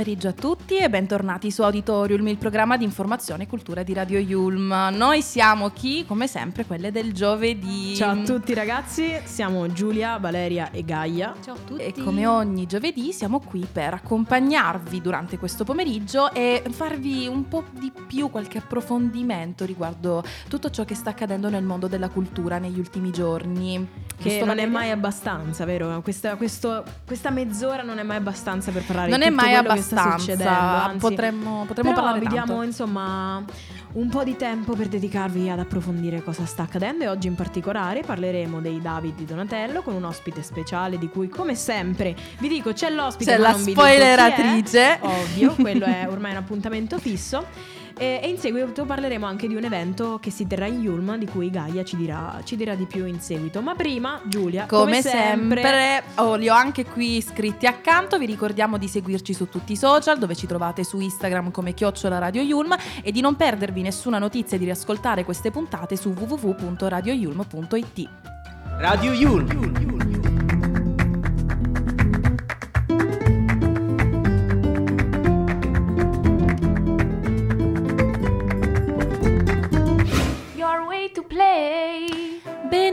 Pomeriggio a tutti e bentornati su Auditorium, il programma di informazione e cultura di Radio Yulm. Noi siamo chi? Come sempre, quelle del giovedì. Ciao a tutti ragazzi, siamo Giulia, Valeria e Gaia. Ciao a tutti. E come ogni giovedì siamo qui per accompagnarvi durante questo pomeriggio e farvi un po' di più qualche approfondimento riguardo tutto ciò che sta accadendo nel mondo della cultura negli ultimi giorni. Che non è mai abbastanza, vero? Questa, questo, questa mezz'ora non è mai abbastanza per parlare non di tutto mai quello abbastanza. Anzi, potremmo, potremmo parlare vi tanto. diamo insomma un po' di tempo per dedicarvi ad approfondire cosa sta accadendo e oggi in particolare parleremo dei David di Donatello con un ospite speciale di cui come sempre vi dico c'è l'ospite c'è la non vi spoileratrice è, ovvio quello è ormai un appuntamento fisso e, in seguito parleremo anche di un evento che si terrà in Yulm di cui Gaia ci dirà, ci dirà di più in seguito. Ma prima Giulia come, come sempre, sempre. Oh, li ho anche qui scritti accanto. Vi ricordiamo di seguirci su tutti i social dove ci trovate su Instagram come chiocciola Radio Yulm e di non perdervi nessuna notizia e di riascoltare queste puntate su www.radioyulm.it Radio Yulm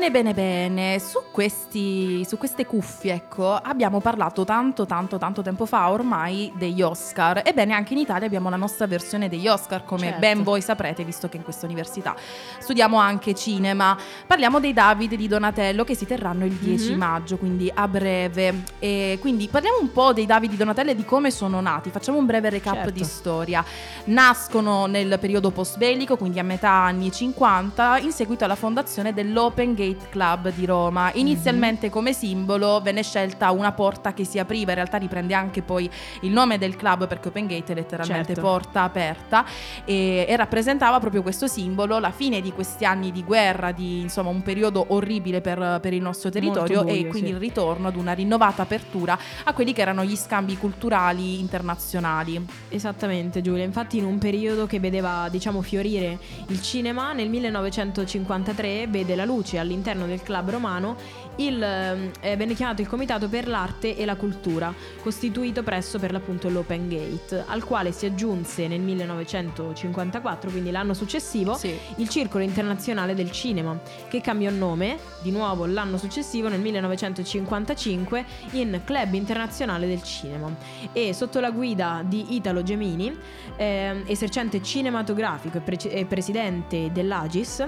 Bene, bene, bene. Su, questi, su queste cuffie, ecco, abbiamo parlato tanto, tanto, tanto tempo fa ormai degli Oscar. Ebbene, anche in Italia abbiamo la nostra versione degli Oscar, come certo. ben voi saprete, visto che in questa università studiamo anche cinema. Parliamo dei David di Donatello che si terranno il 10 mm-hmm. maggio, quindi a breve. E quindi parliamo un po' dei David di Donatello e di come sono nati. Facciamo un breve recap certo. di storia. Nascono nel periodo post-bellico, quindi a metà anni 50, in seguito alla fondazione dell'Open Gate Club di Roma. Inizialmente mm-hmm. come simbolo venne scelta una porta che si apriva, in realtà riprende anche poi il nome del club perché Open Gate è letteralmente certo. porta aperta e, e, rappresentava proprio questo simbolo, la fine di questi anni di guerra, di insomma un periodo orribile per, per il nostro territorio buio, e quindi sì. il ritorno ad una rinnovata apertura a quelli che erano gli scambi culturali internazionali. Esattamente Giulia, infatti in un periodo che vedeva diciamo fiorire il cinema nel 1953 vede la luce all'interno del club romano il, eh, venne chiamato il Comitato per l'Arte e la Cultura, costituito presso per l'appunto l'Open Gate, al quale si aggiunse nel 1954, quindi l'anno successivo, sì. il Circolo Internazionale del Cinema, che cambiò nome di nuovo l'anno successivo, nel 1955, in Club Internazionale del Cinema. E sotto la guida di Italo Gemini, eh, esercente cinematografico e, pre- e presidente dell'Agis,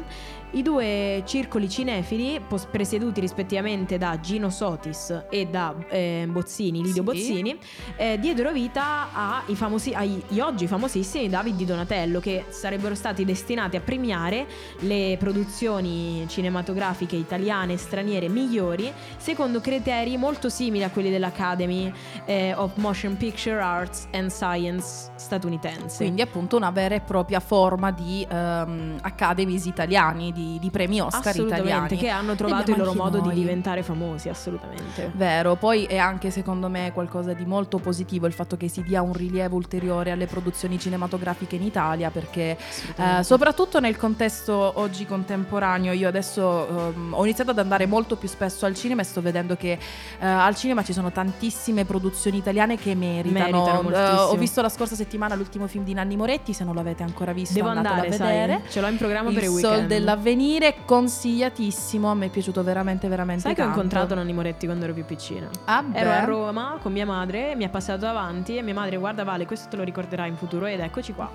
i due circoli cinefili, presieduti rispettivamente da Gino Sotis e da eh, Bozzini, Lidio sì. Bozzini, eh, diedero vita ai famosi, agli oggi famosissimi David di Donatello, che sarebbero stati destinati a premiare le produzioni cinematografiche italiane e straniere migliori, secondo criteri molto simili a quelli dell'Academy eh, of Motion Picture Arts and Science statunitense. Quindi appunto una vera e propria forma di um, academies italiani, di, di premi Oscar italiani. che hanno trovato il loro modo noi. di diventare famosi, assolutamente. Vero, poi è anche secondo me qualcosa di molto positivo il fatto che si dia un rilievo ulteriore alle produzioni cinematografiche in Italia, perché eh, soprattutto nel contesto oggi contemporaneo, io adesso um, ho iniziato ad andare molto più spesso al cinema e sto vedendo che uh, al cinema ci sono tantissime produzioni italiane che meritano. meritano uh, ho visto la scorsa settimana l'ultimo film di Nanni Moretti, se non l'avete ancora visto Devo andare a vedere. Sai? Ce l'ho in programma il per il Sol weekend. Dell'avvenire, consigliatissimo, mi è piaciuto veramente veramente Sai che ho tanto. incontrato Nanni Moretti quando ero più piccina? Ah, Ero beh. a Roma con mia madre, mi ha passato davanti e mia madre guarda Vale, questo te lo ricorderai in futuro ed eccoci qua.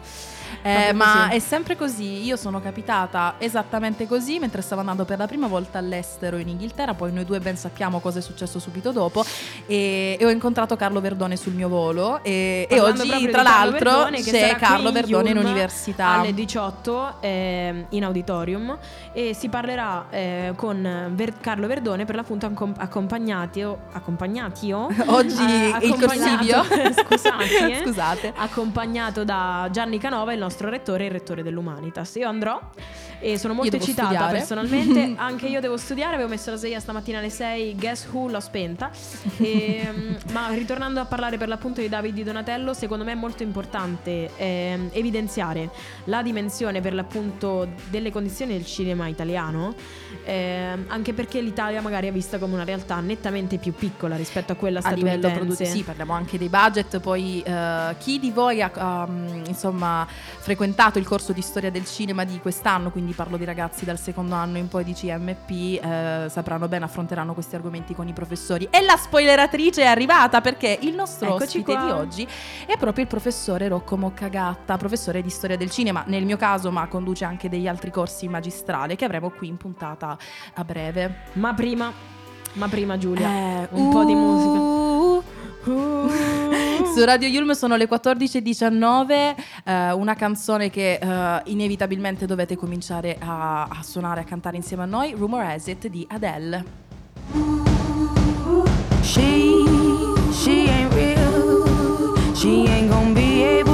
Eh, ma così. è sempre così. Io sono capitata esattamente così mentre stavo andando per la prima volta all'estero in Inghilterra. Poi noi due ben sappiamo cosa è successo subito dopo. E, e ho incontrato Carlo Verdone sul mio volo. E, e oggi, tra l'altro, Verdone, c'è Carlo Verdone in università. alle 18 ehm, in auditorium e si parlerà eh, con Ver- Carlo Verdone per l'appunto accom- accompagnati, o- accompagnati Oggi eh, il accompagnato- Scusate, eh. Scusate. accompagnato da Gianni Canova, il nostro rettore e il rettore dell'Umanitas. Io andrò e sono molto eccitata studiare. personalmente. Anche io devo studiare, avevo messo la sveglia stamattina alle 6, guess who l'ho spenta. E, mm, ma ritornando a parlare per l'appunto di Davide Di Donatello, secondo me è molto importante ehm, evidenziare la dimensione per l'appunto delle condizioni del cinema italiano, ehm, anche perché l'Italia magari è vista come una realtà nettamente più piccola rispetto a quella a livello statunitense. produttivo, sì, parliamo anche dei budget. Poi, eh, chi di voi ha, mm, insomma frequentato il corso di storia del cinema di quest'anno? Quindi parlo di ragazzi dal secondo anno in poi di CMP, eh, sapranno bene, affronteranno questi argomenti con i professori. E la spoileratrice è arrivata perché il nostro Eccoci ospite qua. di oggi è proprio il professore Rocco Moccagatta, professore di storia del cinema, nel mio caso, ma conduce anche degli altri corsi magistrali che avremo qui in puntata a breve. Ma prima, ma prima Giulia, Eh, un po' di musica. uh, Su Radio Yulm sono le 14.19, eh, una canzone che eh, inevitabilmente dovete cominciare a, a suonare, a cantare insieme a noi, Rumor Has It di Adele. She, she ain't real. She ain't gonna be able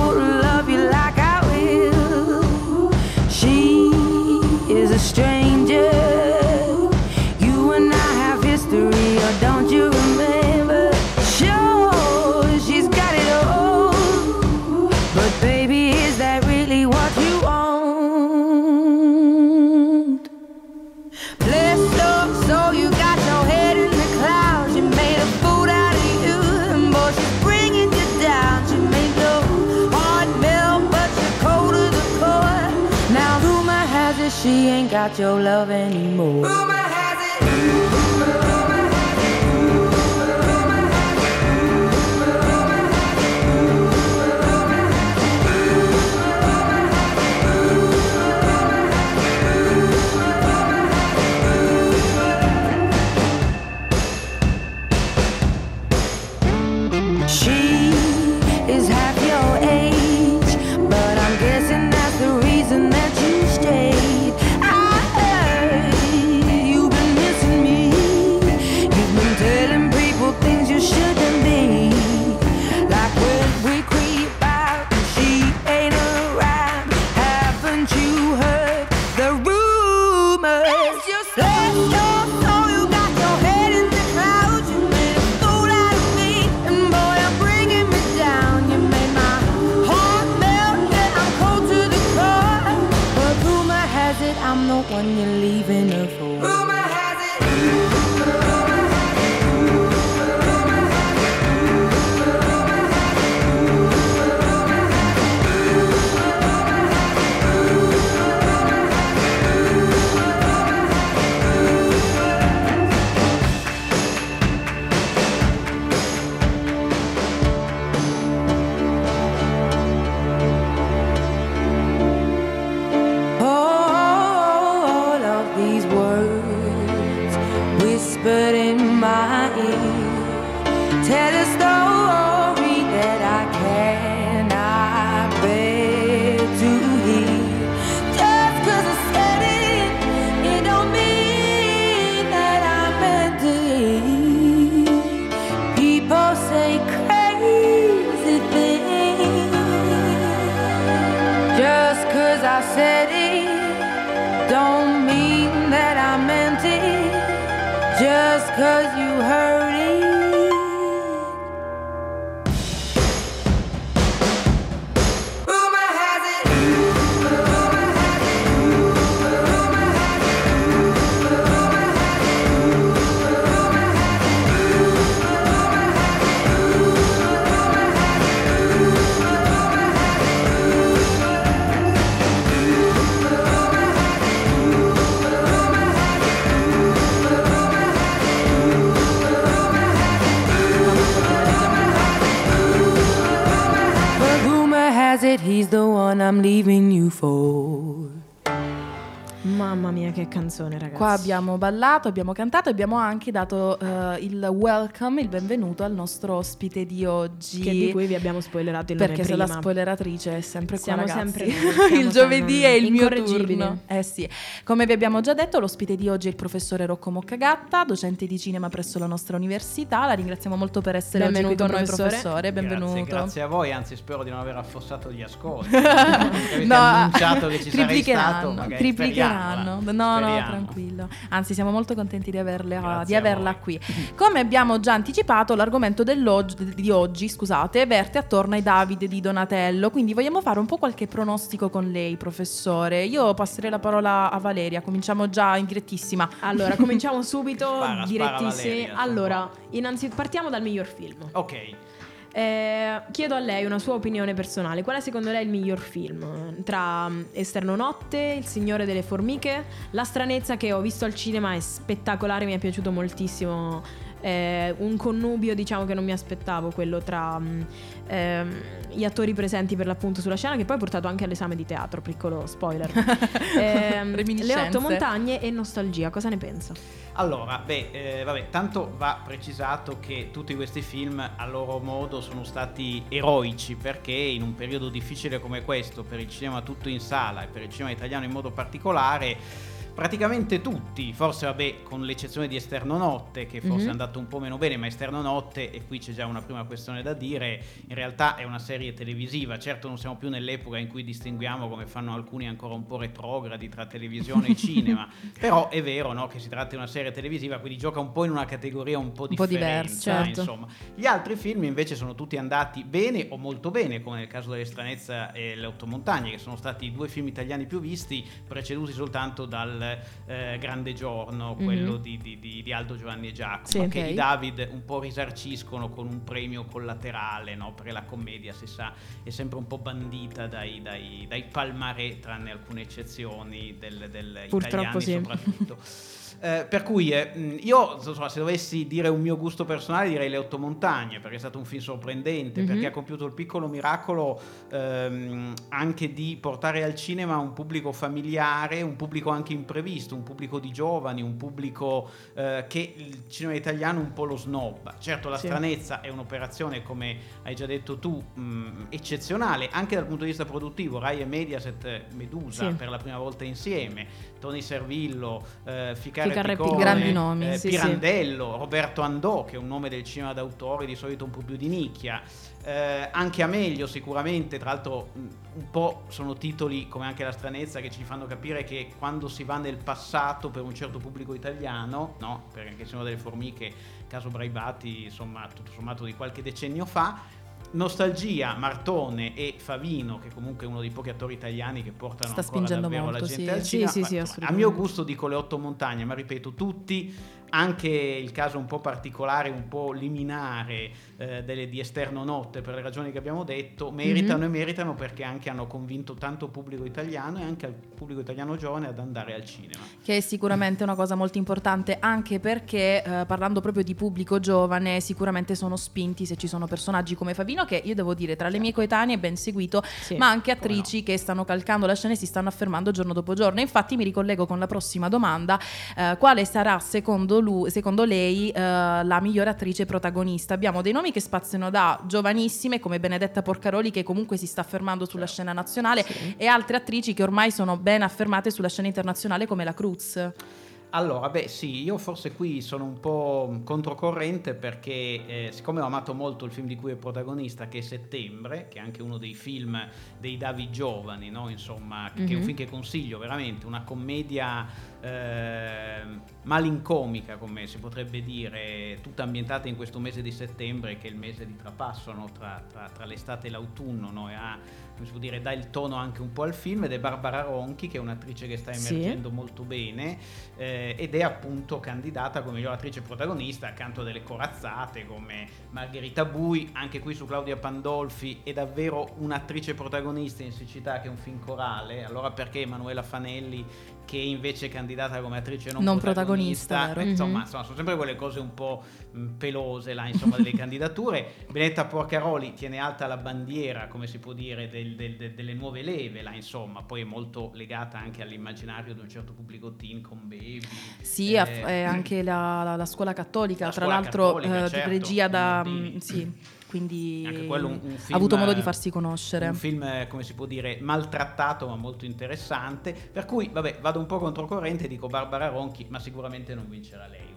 love anymore. Canzone, ragazzi. Qua abbiamo ballato, abbiamo cantato e abbiamo anche dato eh, il welcome, il benvenuto al nostro ospite di oggi. Che di cui vi abbiamo spoilerato il nome Perché se la spoileratrice è sempre qua, Siamo ragazzi. sempre noi, siamo il giovedì è il mio turno. Eh sì. Come vi abbiamo già detto, l'ospite di oggi è il professore Rocco Moccagatta, docente di cinema presso la nostra università. La ringraziamo molto per essere oggi qui Benvenuto, con noi, professore. professore. Benvenuto. Grazie, grazie a voi, anzi spero di non aver affossato gli ascolti. Avete No, annunciato che ci sarei triplicheranno, stato. magari triplicheranno. speriamo, No, no. Tranquillo. Anzi, siamo molto contenti di, averla, di averla qui. Come abbiamo già anticipato, l'argomento di oggi, scusate, verte attorno ai Davide di Donatello. Quindi vogliamo fare un po' qualche pronostico con lei, professore. Io passerei la parola a Valeria, cominciamo già in direttissima. Allora, cominciamo subito, Spara, spara, direttissimi. Valeria, allora, innanzitutto partiamo dal miglior film. Ok, Eh, chiedo a lei una sua opinione personale. Qual è secondo lei il miglior film? Tra mm, Esterno Notte, Il Signore delle Formiche, La stranezza che ho visto al cinema è spettacolare, mi è piaciuto moltissimo. Eh, un connubio, diciamo, che non mi aspettavo, quello tra mm, ehm, gli attori presenti per l'appunto sulla scena, che poi ha portato anche all'esame di teatro, piccolo spoiler. Ehm, le otto montagne e Nostalgia, cosa ne pensa? allora, beh, eh, vabbè, tanto va precisato che tutti questi film a loro modo sono stati eroici perché in un periodo difficile come questo, per il cinema tutto in sala e per il cinema italiano in modo particolare, praticamente tutti, forse vabbè con l'eccezione di Esterno Notte che forse Mhm. è andato un po' meno bene, ma Esterno Notte, e qui c'è già una prima questione da dire, in realtà è una serie televisiva, certo non siamo più nell'epoca in cui distinguiamo come fanno alcuni ancora un po' retrogradi tra televisione e cinema, però è vero no, che si tratta di una serie televisiva, quindi gioca un po' in una categoria un po' Un po' diversa, certo. insomma. Gli altri film invece sono tutti andati bene o molto bene, come nel caso delle Stranezza e le Otto Montagne, che sono stati i due film italiani più visti, preceduti soltanto dal eh, Grande Giorno, quello Mhm. di, di- di- Aldo Giovanni e Giacomo, Sì, che i David un po' risarciscono con un premio collaterale, no? perché la commedia, si sa, è sempre un po' bandita dai, dai, dai palmarè, tranne alcune eccezioni del, del Purtroppo italiani sì. soprattutto. Eh, per cui eh, io insomma, se dovessi dire un mio gusto personale direi Le Otto Montagne perché è stato un film sorprendente Mhm. perché ha compiuto il piccolo miracolo ehm, anche di portare al cinema un pubblico familiare, un pubblico anche imprevisto, un pubblico di giovani, un pubblico eh, che il cinema italiano un po' lo snobba. Certo la Sì. stranezza è un'operazione come hai già detto tu mh, eccezionale anche dal punto di vista produttivo, Rai e Mediaset eh, Medusa Sì. per la prima volta insieme, Tony Servillo, eh, Ficarra Ficarra e Piccone, nomi. eh, Sì, Pirandello, Roberto Andò, che è un nome del cinema d'autore di solito un po' più di nicchia. Eh, anche Amelio sicuramente, tra l'altro mh, un po' sono titoli come anche La stranezza che ci fanno capire che quando si va nel passato per un certo pubblico italiano, no? perché anche Signore delle Formiche, caso Braibati, insomma tutto sommato di qualche decennio fa, Nostalgia, Martone e Favino, che comunque è uno dei pochi attori italiani che portano Sta ancora davvero molto, la gente sì. al cinema. sì, sì, a mio gusto dico le otto montagne, ma ripeto, tutti, anche il caso un po' particolare, un po' liminare eh, delle di esterno notte, per le ragioni che abbiamo detto, meritano Mhm. e meritano perché anche hanno convinto tanto pubblico italiano e anche il pubblico italiano giovane ad andare al cinema. Che è sicuramente una cosa molto importante, anche perché eh, parlando proprio di pubblico giovane, sicuramente sono spinti se ci sono personaggi come Favino, che io devo dire tra le mie coetanee è ben seguito, Sì. ma anche attrici che stanno calcando la scena e si stanno affermando giorno dopo giorno. Infatti mi ricollego con la prossima domanda, eh, quale sarà secondo, lui- secondo lei eh, la migliore attrice protagonista? Abbiamo dei nomi che spaziano da giovanissime come Benedetta Porcaroli che comunque si sta affermando sulla scena nazionale Sì. e altre attrici che ormai sono ben affermate sulla scena internazionale come la Cruz. Allora, beh sì, io forse qui sono un po' controcorrente perché eh, siccome ho amato molto il film di cui è protagonista, che è Settembre, che è anche uno dei film dei Davi giovani, no? Insomma, che è un Mhm. film che consiglio veramente, una commedia eh, malincomica, come si potrebbe dire, tutta ambientata in questo mese di settembre, che è il mese di trapasso no? tra, tra- tra l'estate e l'autunno, no? e ha, come si può dire, dà il tono anche un po' al film, ed è Barbara Ronchi, che è un'attrice che sta Sì. emergendo molto bene, eh, ed è appunto candidata come miglior attrice protagonista accanto a delle corazzate come Margherita Bui, anche qui su Claudia Pandolfi è davvero un'attrice protagonista in Siccità che è un film corale, allora perché Emanuela Fanelli che invece è candidata come attrice non, Non protagonista, vero. Eh, Insomma, Mhm. insomma, sono sempre quelle cose un po' mh, pelose là, insomma, delle candidature. Benetta Porcaroli tiene alta la bandiera, come si può dire, del- del- del- delle nuove leve, là, insomma, poi è molto legata anche all'immaginario di un certo pubblico teen con baby. Sì, eh, è anche la, la- la scuola cattolica, La tra scuola l'altro cattolica, eh, certo, regia da... mm, sì, quindi un- un ha avuto modo di farsi conoscere. Un film, eh, come si può dire, maltrattato ma molto interessante. Per cui, vabbè, vado un po' controcorrente e dico Barbara Ronchi, ma sicuramente non vincerà lei.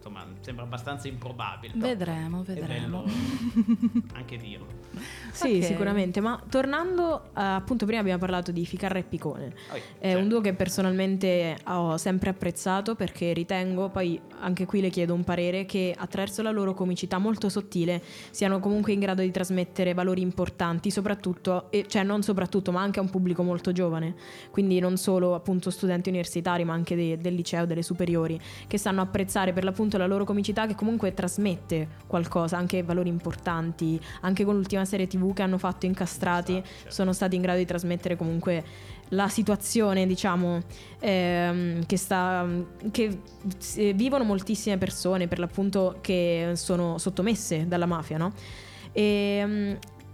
Insomma, sembra abbastanza improbabile. Vedremo, vedremo. anche dirlo. Sì, Ok. sicuramente, ma tornando, eh, appunto prima abbiamo parlato di Ficarra e Picone. Poi, È certo, un duo che personalmente ho sempre apprezzato perché ritengo, poi anche qui le chiedo un parere, che attraverso la loro comicità molto sottile siano comunque in grado di trasmettere valori importanti, soprattutto, e- cioè non soprattutto, ma anche a un pubblico molto giovane, quindi non solo appunto studenti universitari, ma anche de- del liceo, delle superiori, che sanno apprezzare per l'appunto la loro comicità che comunque trasmette qualcosa, anche valori importanti, anche con l'ultima serie tv che hanno fatto incastrati certo. sono stati in grado di trasmettere comunque la situazione, diciamo, ehm, che sta che eh, vivono moltissime persone per l'appunto che sono sottomesse dalla mafia, no? E mm,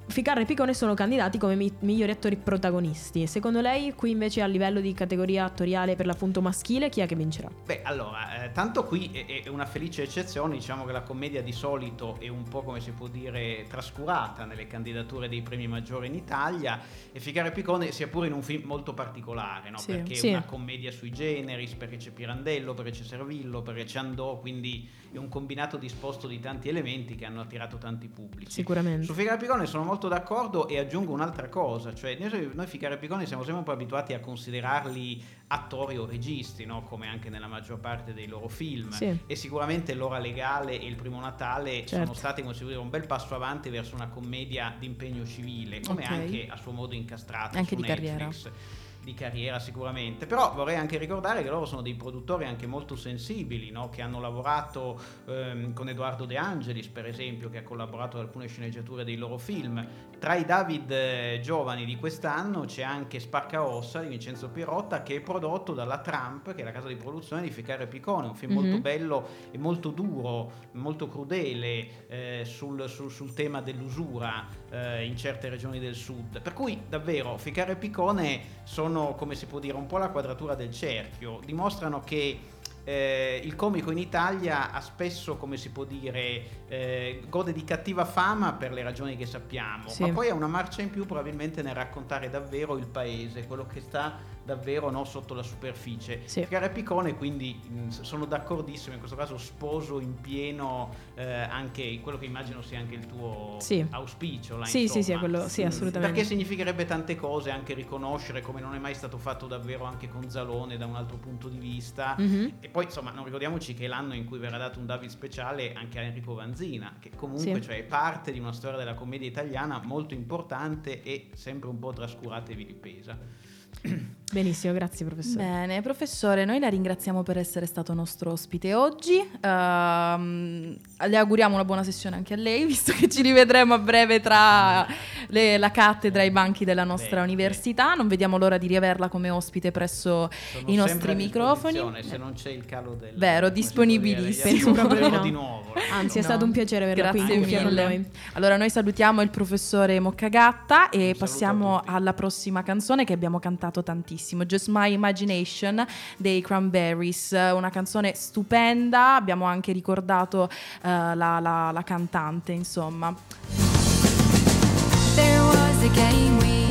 Ficarra e Picone sono candidati come mi- migliori attori protagonisti. Secondo lei, qui invece a livello di categoria attoriale per l'appunto maschile, chi è che vincerà? Beh, allora, eh, tanto qui è, è una felice eccezione, diciamo che la commedia di solito è un po' come si può dire trascurata nelle candidature dei premi maggiori in Italia e Figaro e Piccone sia pure in un film molto particolare, no? Sì. perché Sì. è una commedia sui generis, perché c'è Pirandello, perché c'è Servillo, perché c'è Andò, quindi è un combinato disposto di tanti elementi che hanno attirato tanti pubblici. Sicuramente. Su Figaro e Picone sono molto d'accordo e aggiungo un'altra cosa, cioè noi, noi Picone siamo sempre un po' abituati a considerarli attori o registi, no? come anche nella maggior parte dei loro film. Sì. E sicuramente L'ora legale e Il primo Natale sono Certo. stati, come si può dire, un bel passo avanti verso una commedia d'impegno civile, come Ok. anche a suo modo incastrata Anche su di carriera. Di carriera sicuramente, però vorrei anche ricordare che loro sono dei produttori anche molto sensibili, no? che hanno lavorato ehm, con Edoardo De Angelis, per esempio, che ha collaborato ad alcune sceneggiature dei loro film. Tra i David eh, giovani di quest'anno c'è anche Spacca Ossa di Vincenzo Pirotta, che è prodotto dalla Trump, che è la casa di produzione di Ficare e Piccone, un film molto Mhm. bello e molto duro, molto crudele eh, sul, sul- sul tema dell'usura eh, in certe regioni del sud. Per cui davvero Ficare e Piccone sono, come si può dire, un po' la quadratura del cerchio, dimostrano che eh, il comico in Italia ha spesso, come si può dire, eh, gode di cattiva fama per le ragioni che sappiamo, Sì. ma poi ha una marcia in più probabilmente nel raccontare davvero il paese, quello che sta davvero no, sotto la superficie. Sì. Figaro e Piccone quindi mh, sono d'accordissimo, in questo caso sposo in pieno eh, anche quello che immagino sia anche il tuo Sì. auspicio. Là, Sì, sì, sì, quello- sì, assolutamente. Perché significherebbe tante cose, anche riconoscere come non è mai stato fatto davvero anche con Zalone da un altro punto di vista. Mhm. E poi insomma non ricordiamoci che è l'anno in cui verrà dato un David speciale anche a Enrico Vanzina, che comunque Sì. cioè, è parte di una storia della commedia italiana molto importante e sempre un po' trascurata e vilipesa. Benissimo, grazie professore. Bene, professore, noi la ringraziamo per essere stato nostro ospite oggi. Ehm, le auguriamo una buona sessione anche a lei, visto che ci rivedremo a breve tra le- la cattedra e i banchi della nostra Bene, università. Non vediamo l'ora di riaverla come ospite presso Sono i nostri microfoni. Se non c'è il calo del... Vero, disponibilissimo. no. di nuovo. Anzi, è No. stato un piacere averla qui Grazie con mille. noi. Allora, noi salutiamo il professore Moccagatta e passiamo alla prossima canzone che abbiamo cantato tantissimo, Just My Imagination dei Cranberries, una canzone stupenda, abbiamo anche ricordato eh, la, la- la cantante, insomma. There was a game we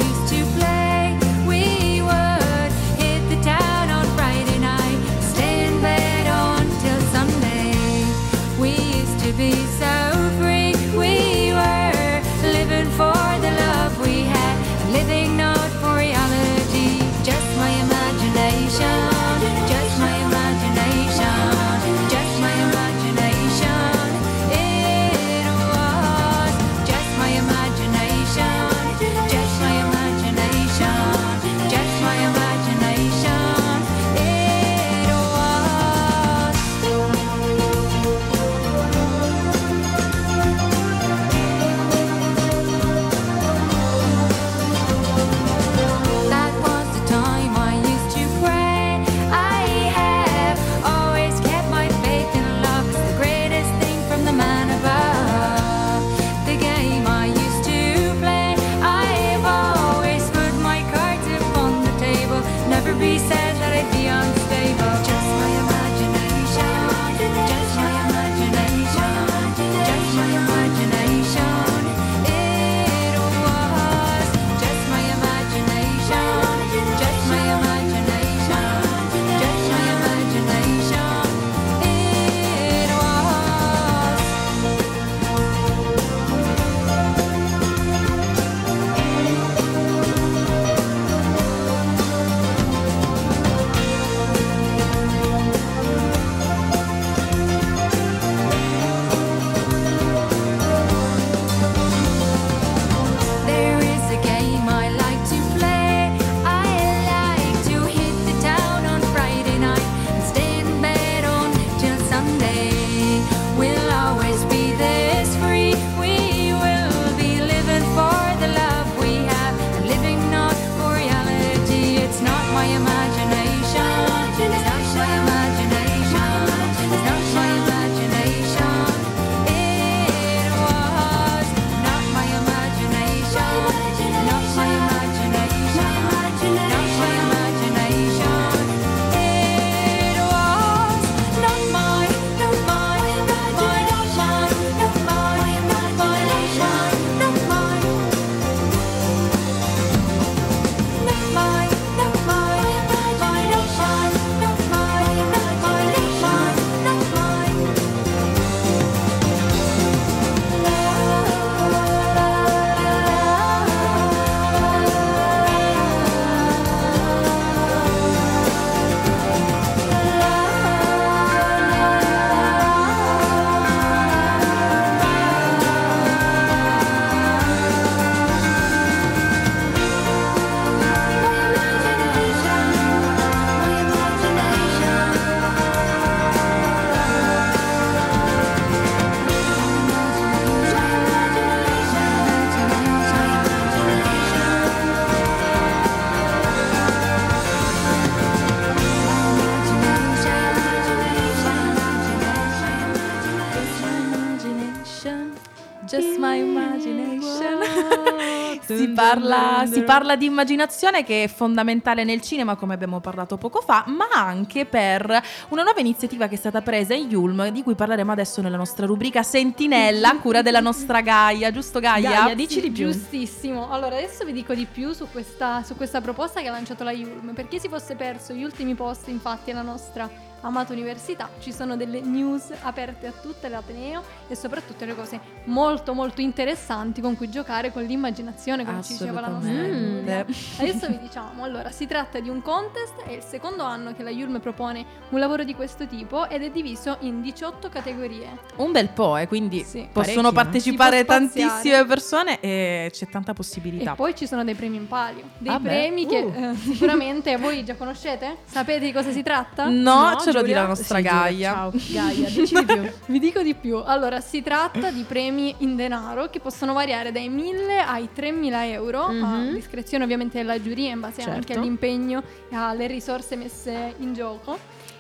parla, di immaginazione che è fondamentale nel cinema, come abbiamo parlato poco fa, ma anche per una nuova iniziativa che è stata presa in Yulm, di cui parleremo adesso nella nostra rubrica Sentinella, a cura della nostra Gaia, giusto Gaia? Gaia, dici di più. Giustissimo. Allora, adesso vi dico di più su questa, su questa proposta che ha lanciato la Yulm. Per chi si fosse perso gli ultimi post, infatti, alla nostra amata università, ci sono delle news aperte a tutte l'Ateneo e soprattutto le cose molto molto interessanti con cui giocare con l'immaginazione, come ci diceva la nostra. Giulia. Adesso vi diciamo, allora, si tratta di un contest, è il secondo anno che la Yulm propone un lavoro di questo tipo ed è diviso in 18 categorie. Un bel po', eh, quindi Sì. possono eh. partecipare tantissime persone e c'è tanta E possibilità. poi ci sono dei premi in palio, dei Vabbè. premi che Uh. eh, sicuramente voi già conoscete? Sapete di cosa si tratta? No, No, ce lo Giulia? dirà la nostra Sì, Gaia. Ciao, Gaia, dici di più. Vi dico di più. Allora, si tratta di premi in denaro che possono variare dai 1000 ai 3000 euro, a Mhm. discrezione ovviamente della giuria, in base anche Certo. all'impegno e alle risorse messe in gioco.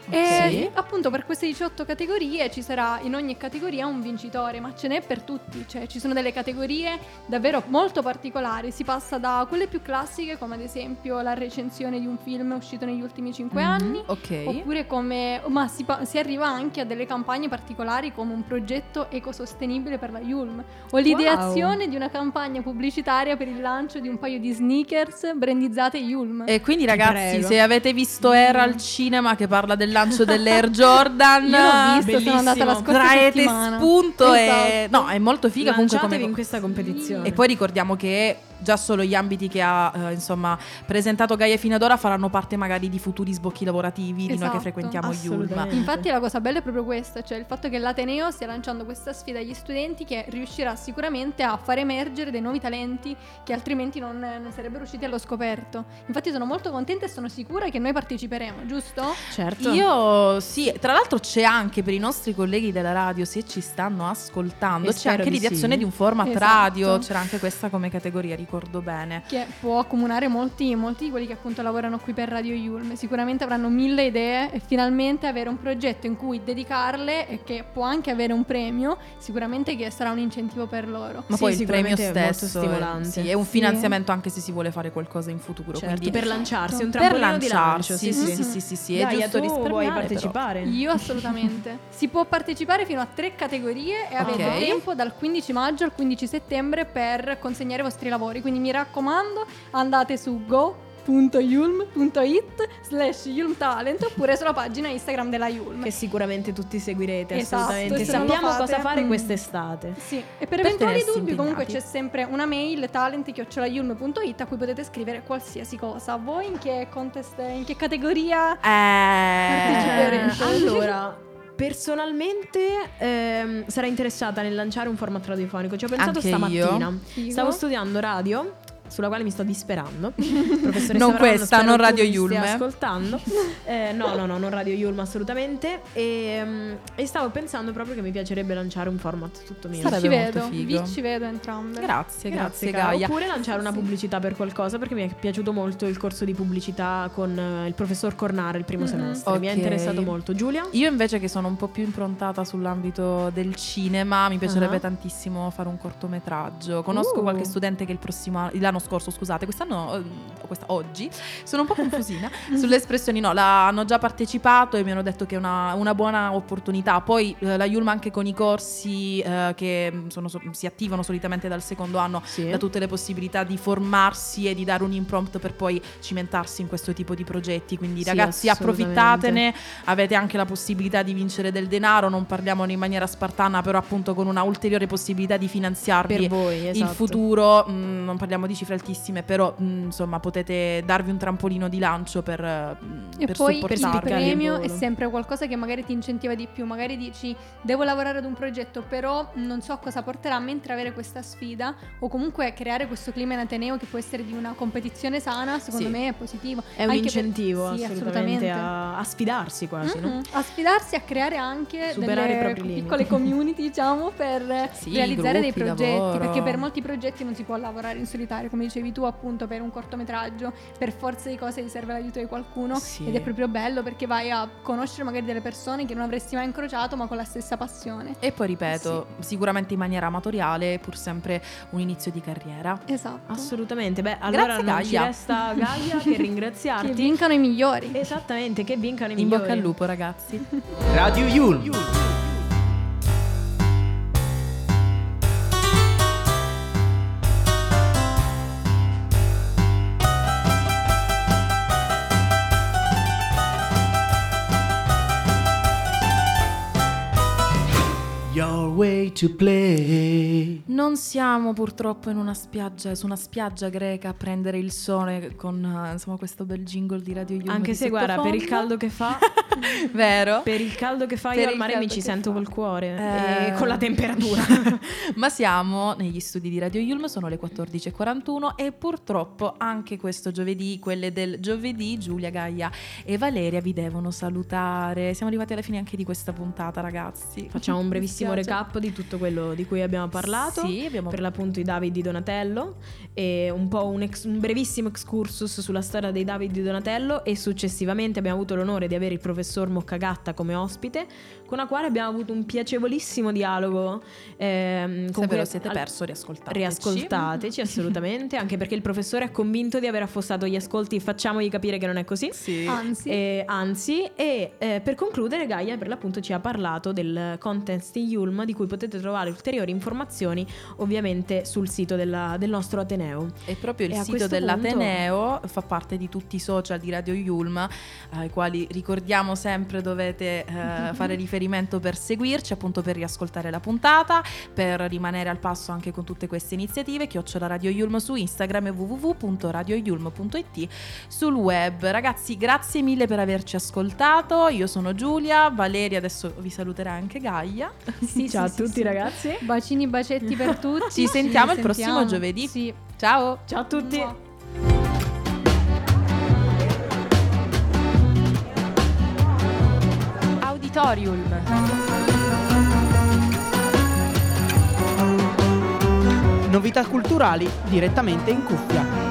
E appunto per queste 18 categorie ci sarà in ogni categoria un vincitore, ma ce n'è per tutti, cioè ci sono delle categorie davvero molto particolari, si passa da quelle più classiche come ad esempio la recensione di un film uscito negli ultimi 5 Mhm, anni, Ok. Oppure come, ma si, si arriva anche a delle campagne particolari come un progetto ecosostenibile per la Yulm o l'ideazione di una campagna pubblicitaria per il lancio di un paio di sneakers brandizzate Yulm. E quindi ragazzi, se avete visto Era al cinema che parla del lancio dell'Air Jordan, Io l'ho visto, bellissimo. sono andata la scorsa traete settimana. spunto e Esatto. no, è molto figa comunque Lanciatevi come in questa competizione. E poi ricordiamo che già solo gli ambiti che ha eh, insomma presentato Gaia fino ad ora faranno parte magari di futuri sbocchi lavorativi di noi che Esatto, frequentiamo Yulm. assolutamente. Infatti la cosa bella è proprio questa, cioè il fatto che l'Ateneo stia lanciando questa sfida agli studenti che riuscirà sicuramente a far emergere dei nuovi talenti che altrimenti non, non sarebbero usciti allo scoperto. Infatti sono molto contenta e sono sicura che noi parteciperemo, giusto? certo. Io sì, tra l'altro c'è anche per i nostri colleghi della radio, se ci stanno ascoltando, E c'è anche di l'ideazione sì. di un format Esatto. radio, c'era anche questa come categoria, ricordo bene. che può accomunare molti, molti di quelli che appunto lavorano qui per Radio Yulm. Sicuramente avranno mille idee e finalmente avere un progetto in cui dedicarle e che può anche avere un premio, sicuramente che sarà un incentivo per loro. Ma Sì, poi il premio è stesso stimolante. Sì, è un Sì. finanziamento anche se si vuole fare qualcosa in futuro. Certo, quindi per lanciarsi, un per trampolino di lanciarsi, lancio. sì, Sì, sì, sì. sì, sì, sì, è giusto vuoi risparmiare, però. partecipare? Io assolutamente. si può partecipare fino a tre categorie e avete Ok. tempo dal 15 maggio al 15 settembre per consegnare i vostri lavori. Quindi mi raccomando, andate su go.yulm.it slash yulmtalent oppure sulla pagina Instagram della Yulm. Che sicuramente tutti seguirete, Esatto, assolutamente. Sappiamo fate, cosa fare mm. quest'estate. Sì, e per, Per eventuali dubbi comunque c'è impegnati. sempre una mail talent.yulm.it a cui potete scrivere qualsiasi cosa. Voi in che contest, in che categoria? Eh, Parteciperete. allora, personalmente ehm, sarei interessata nel lanciare un format radiofonico. Ci ho pensato Anche stamattina. Figo. Stavo studiando radio. Sulla quale mi sto disperando. Professoressa Non Varano, questa, non Radio mi Yulm, stia eh. ascoltando. Eh, no, no, no, non Radio Yulm assolutamente. E, mm, e stavo pensando proprio che mi piacerebbe lanciare un format tutto mio. Sarebbe ci molto vedo, figo. vi ci vedo entrambe. Grazie, grazie, cara. Gaia. Oppure lanciare una Sì. pubblicità per qualcosa perché mi è piaciuto molto il corso di pubblicità con eh, il professor Cornare il primo Mhm. semestre. Mi ha Ok. interessato molto. Giulia? Io invece che sono un po' più improntata sull'ambito del cinema, mi piacerebbe Ah. tantissimo fare un cortometraggio. Conosco Uh. qualche studente che il prossimo anno, l'anno scorso, scusate, quest'anno, eh, questa, oggi, sono un po' confusina sulle espressioni, no, la- hanno già partecipato e mi hanno detto che è una, una buona opportunità. Poi eh, la Yulma anche con i corsi eh, che mm, sono so- si attivano solitamente dal secondo anno Sì. da tutte le possibilità di formarsi e di dare un imprompt per poi cimentarsi in questo tipo di progetti. Quindi Sì, ragazzi approfittatene, avete anche la possibilità di vincere del denaro, non parliamo in maniera spartana, però appunto con una ulteriore possibilità di finanziarvi voi, esatto. il futuro, mm, non parliamo di cifre altissime, però mm, insomma potete darvi un trampolino di lancio per, mm, E per poi il premio è sempre qualcosa che magari ti incentiva di più. Magari dici devo lavorare ad un progetto, però non so cosa porterà, mentre avere questa sfida o comunque creare questo clima in Ateneo che può essere di una competizione sana, secondo Sì. me è positivo. È un Anche per- incentivo sì, assolutamente a, a sfidarsi quasi, no? Mhm. A sfidarsi a creare anche Superare delle piccole community, diciamo, per Sì, realizzare dei progetti. lavoro. Perché per molti progetti non si può lavorare in solitario, come dicevi tu, appunto, per un cortometraggio, per forza di cose ti serve l'aiuto di qualcuno Sì. ed è proprio bello perché vai a conoscere magari delle persone che non avresti mai incrociato ma con la stessa passione. E poi ripeto, sicuramente in maniera amatoriale, pur sempre un inizio di carriera. Esatto. Assolutamente. Beh, allora Grazie, non ci Gaia. resta Gaia che ringraziarti. Che vincano i migliori. Esattamente, che vincano i In migliori. bocca al lupo, ragazzi. Radio Yulm. To play. Non siamo purtroppo in una spiaggia, su una spiaggia greca a prendere il sole con eh, insomma questo bel jingle di Radio Yulm Anche se guarda, per il caldo che fa, Vero? per il caldo che fa Per io al mare mi ci sento fa. col cuore Eh. e con la temperatura. Ma siamo negli studi di Radio Yulm, sono le 14.41 e purtroppo anche questo giovedì, quelle del giovedì, Giulia, Gaia e Valeria vi devono salutare. Siamo arrivati alla fine anche di questa puntata, ragazzi. Facciamo un brevissimo recap di tutto quello di cui abbiamo parlato. Sì, abbiamo Per l'appunto i David di Donatello e un po' un, ex- un brevissimo excursus sulla storia dei David di Donatello e successivamente abbiamo avuto l'onore di avere il professor Moccagatta come ospite con la quale abbiamo avuto un piacevolissimo dialogo. ehm, Se con ve cui- lo siete al- perso, riascoltateci. Riascoltateci assolutamente, anche perché il professore è convinto di aver affossato gli ascolti, facciamogli capire che non è così. Sì. Anzi, E, anzi, e eh, per concludere, Gaia per l'appunto ci ha parlato del contest in Yulm, di cui potete trovare ulteriori informazioni ovviamente sul sito della- del nostro Ateneo. E proprio il E sito dell'Ateneo fa parte di tutti i social di Radio Yulm, ai quali ricordiamo sempre dovete eh, fare riferimento per seguirci, appunto per riascoltare la puntata, per rimanere al passo anche con tutte queste iniziative, chiocciola Radio Yulm su Instagram e www.radioyulm.it sul web. Ragazzi, grazie mille per averci ascoltato. Io sono Giulia, Valeria adesso vi saluterà anche Gaia. sì, Ciao sì, a sì, tutti sì. ragazzi. Bacini, bacetti per tutti. Ci sentiamo il sentiamo. prossimo giovedì. Sì. Ciao! Ciao a tutti. Mua. Auditorium. Novità culturali direttamente in cuffia.